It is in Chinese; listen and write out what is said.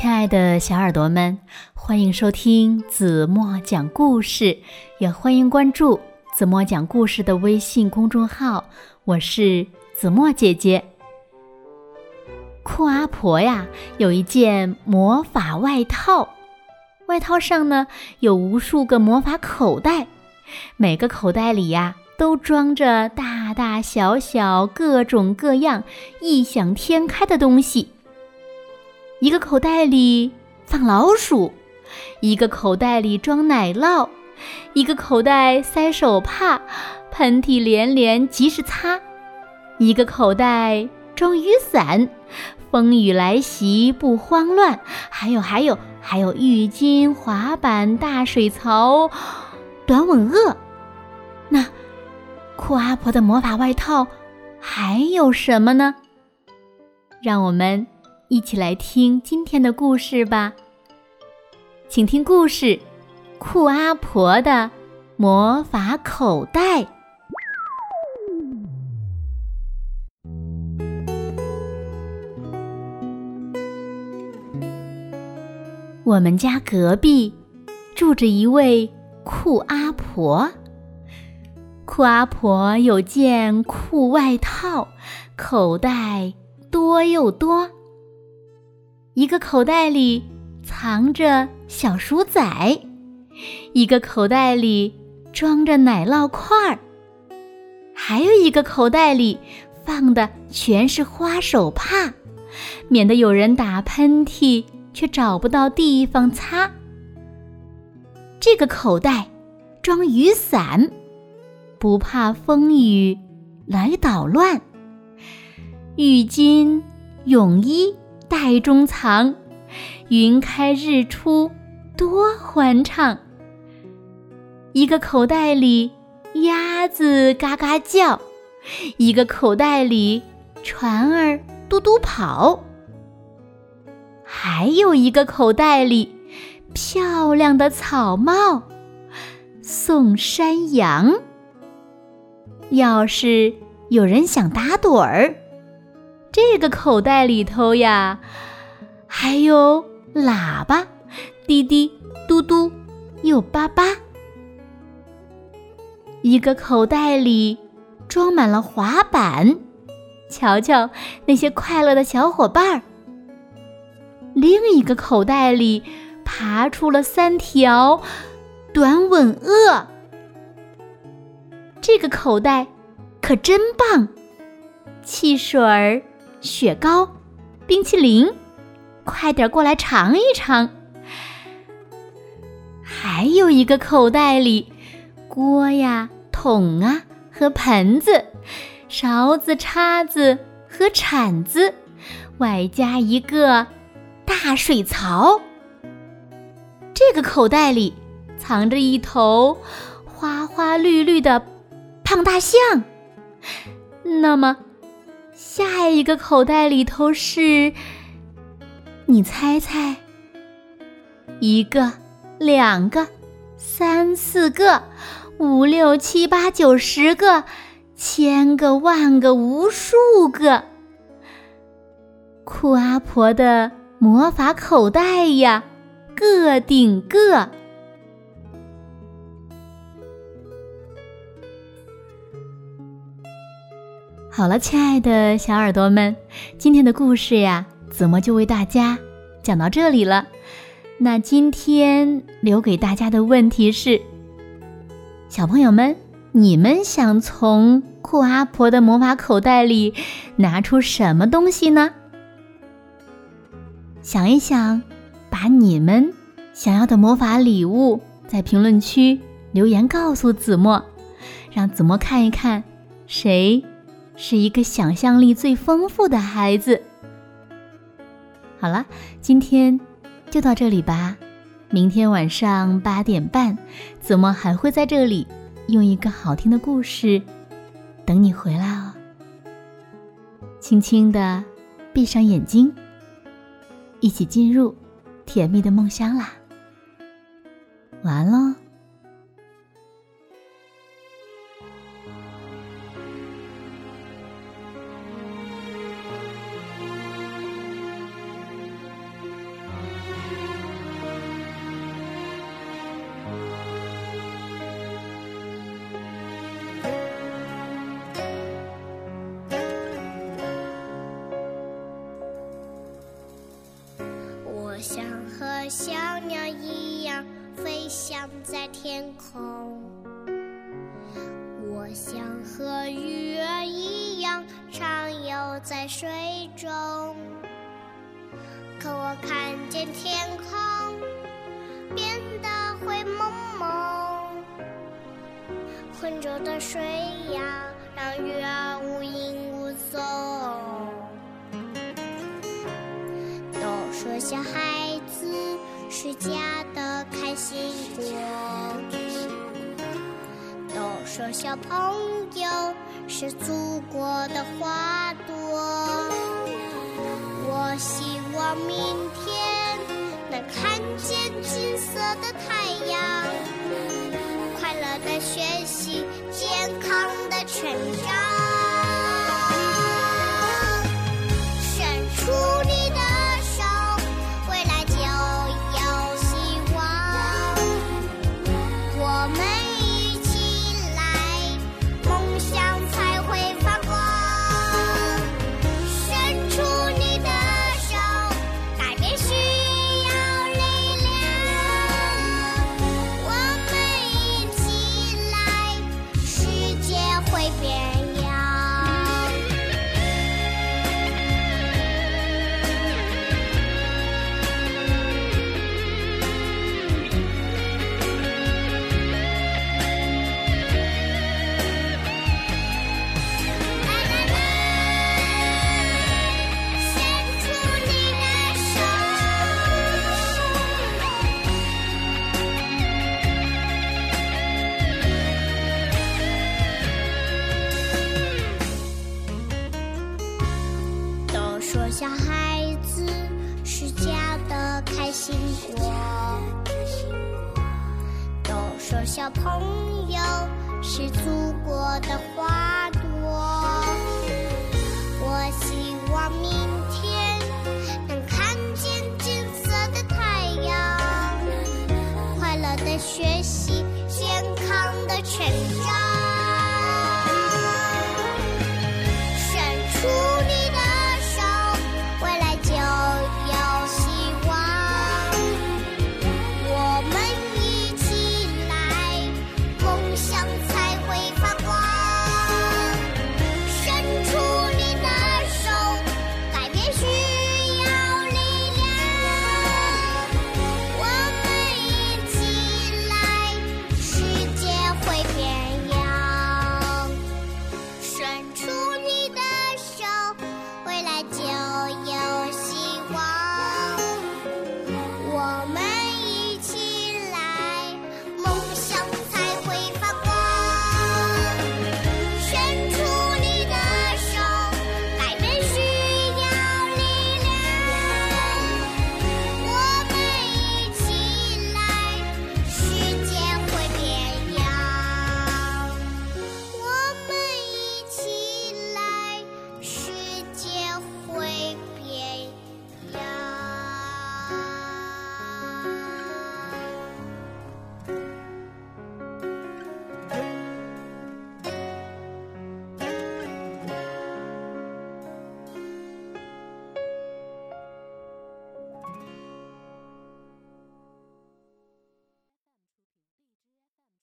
亲爱的小耳朵们，欢迎收听子墨讲故事，也欢迎关注子墨讲故事的微信公众号。我是子墨姐姐。酷阿婆呀，有一件魔法外套，外套上呢有无数个魔法口袋，每个口袋里呀都装着大大小小、各种各样、异想天开的东西。一个口袋里放老鼠，一个口袋里装奶酪，一个口袋塞手帕，喷嚏连连及时擦；一个口袋装雨伞，风雨来袭不慌乱；还有还有还有浴巾、滑板、大水槽、短吻鳄。那酷阿婆的魔法外套还有什么呢？让我们。一起来听今天的故事吧，请听故事《酷阿婆的魔法口袋》。我们家隔壁住着一位酷阿婆，酷阿婆有件酷外套，口袋多又多。一个口袋里藏着小鼠仔，一个口袋里装着奶酪块儿，还有一个口袋里放的全是花手帕，免得有人打喷嚏却找不到地方擦。这个口袋装雨伞，不怕风雨来捣乱。浴巾、泳衣。袋中藏，云开日出多欢畅。一个口袋里鸭子嘎嘎叫，一个口袋里船儿嘟嘟跑，还有一个口袋里漂亮的草帽送山羊。要是有人想打盹儿。这个口袋里头呀，还有喇叭，滴滴嘟嘟又叭叭。一个口袋里装满了滑板，瞧瞧那些快乐的小伙伴儿。另一个口袋里爬出了三条短吻鳄。这个口袋可真棒，汽水儿。雪糕、冰淇淋，快点过来尝一尝。还有一个口袋里，锅呀、桶啊和盆子、勺子、叉子和铲子，外加一个大水槽。这个口袋里藏着一头花花绿绿的胖大象。那么。下一个口袋里头是，你猜猜，一个、两个、三四个、五六七八九十个、千个万个无数个，酷阿婆的魔法口袋呀，个顶个。好了，亲爱的小耳朵们，今天的故事呀，子墨就为大家讲到这里了。那今天留给大家的问题是：小朋友们，你们想从酷阿婆的魔法口袋里拿出什么东西呢？想一想，把你们想要的魔法礼物在评论区留言告诉子墨，让子墨看一看谁。是一个想象力最丰富的孩子。好了，今天就到这里吧。明天晚上八点半，子墨还会在这里用一个好听的故事等你回来哦。轻轻的闭上眼睛，一起进入甜蜜的梦乡啦。晚安喽。小鸟一样飞翔在天空，我想和鱼儿一样畅游在水中。可我看见天空变得灰蒙蒙，浑浊的水呀，让鱼儿无影无踪。都说小孩说小朋友是祖国的花朵。我希望明天能看见金色的太阳，快乐的学习，健康的成长。经过都说小朋友是祖国的花朵我希望明天能看见金色的太阳快乐的学习健康的成长。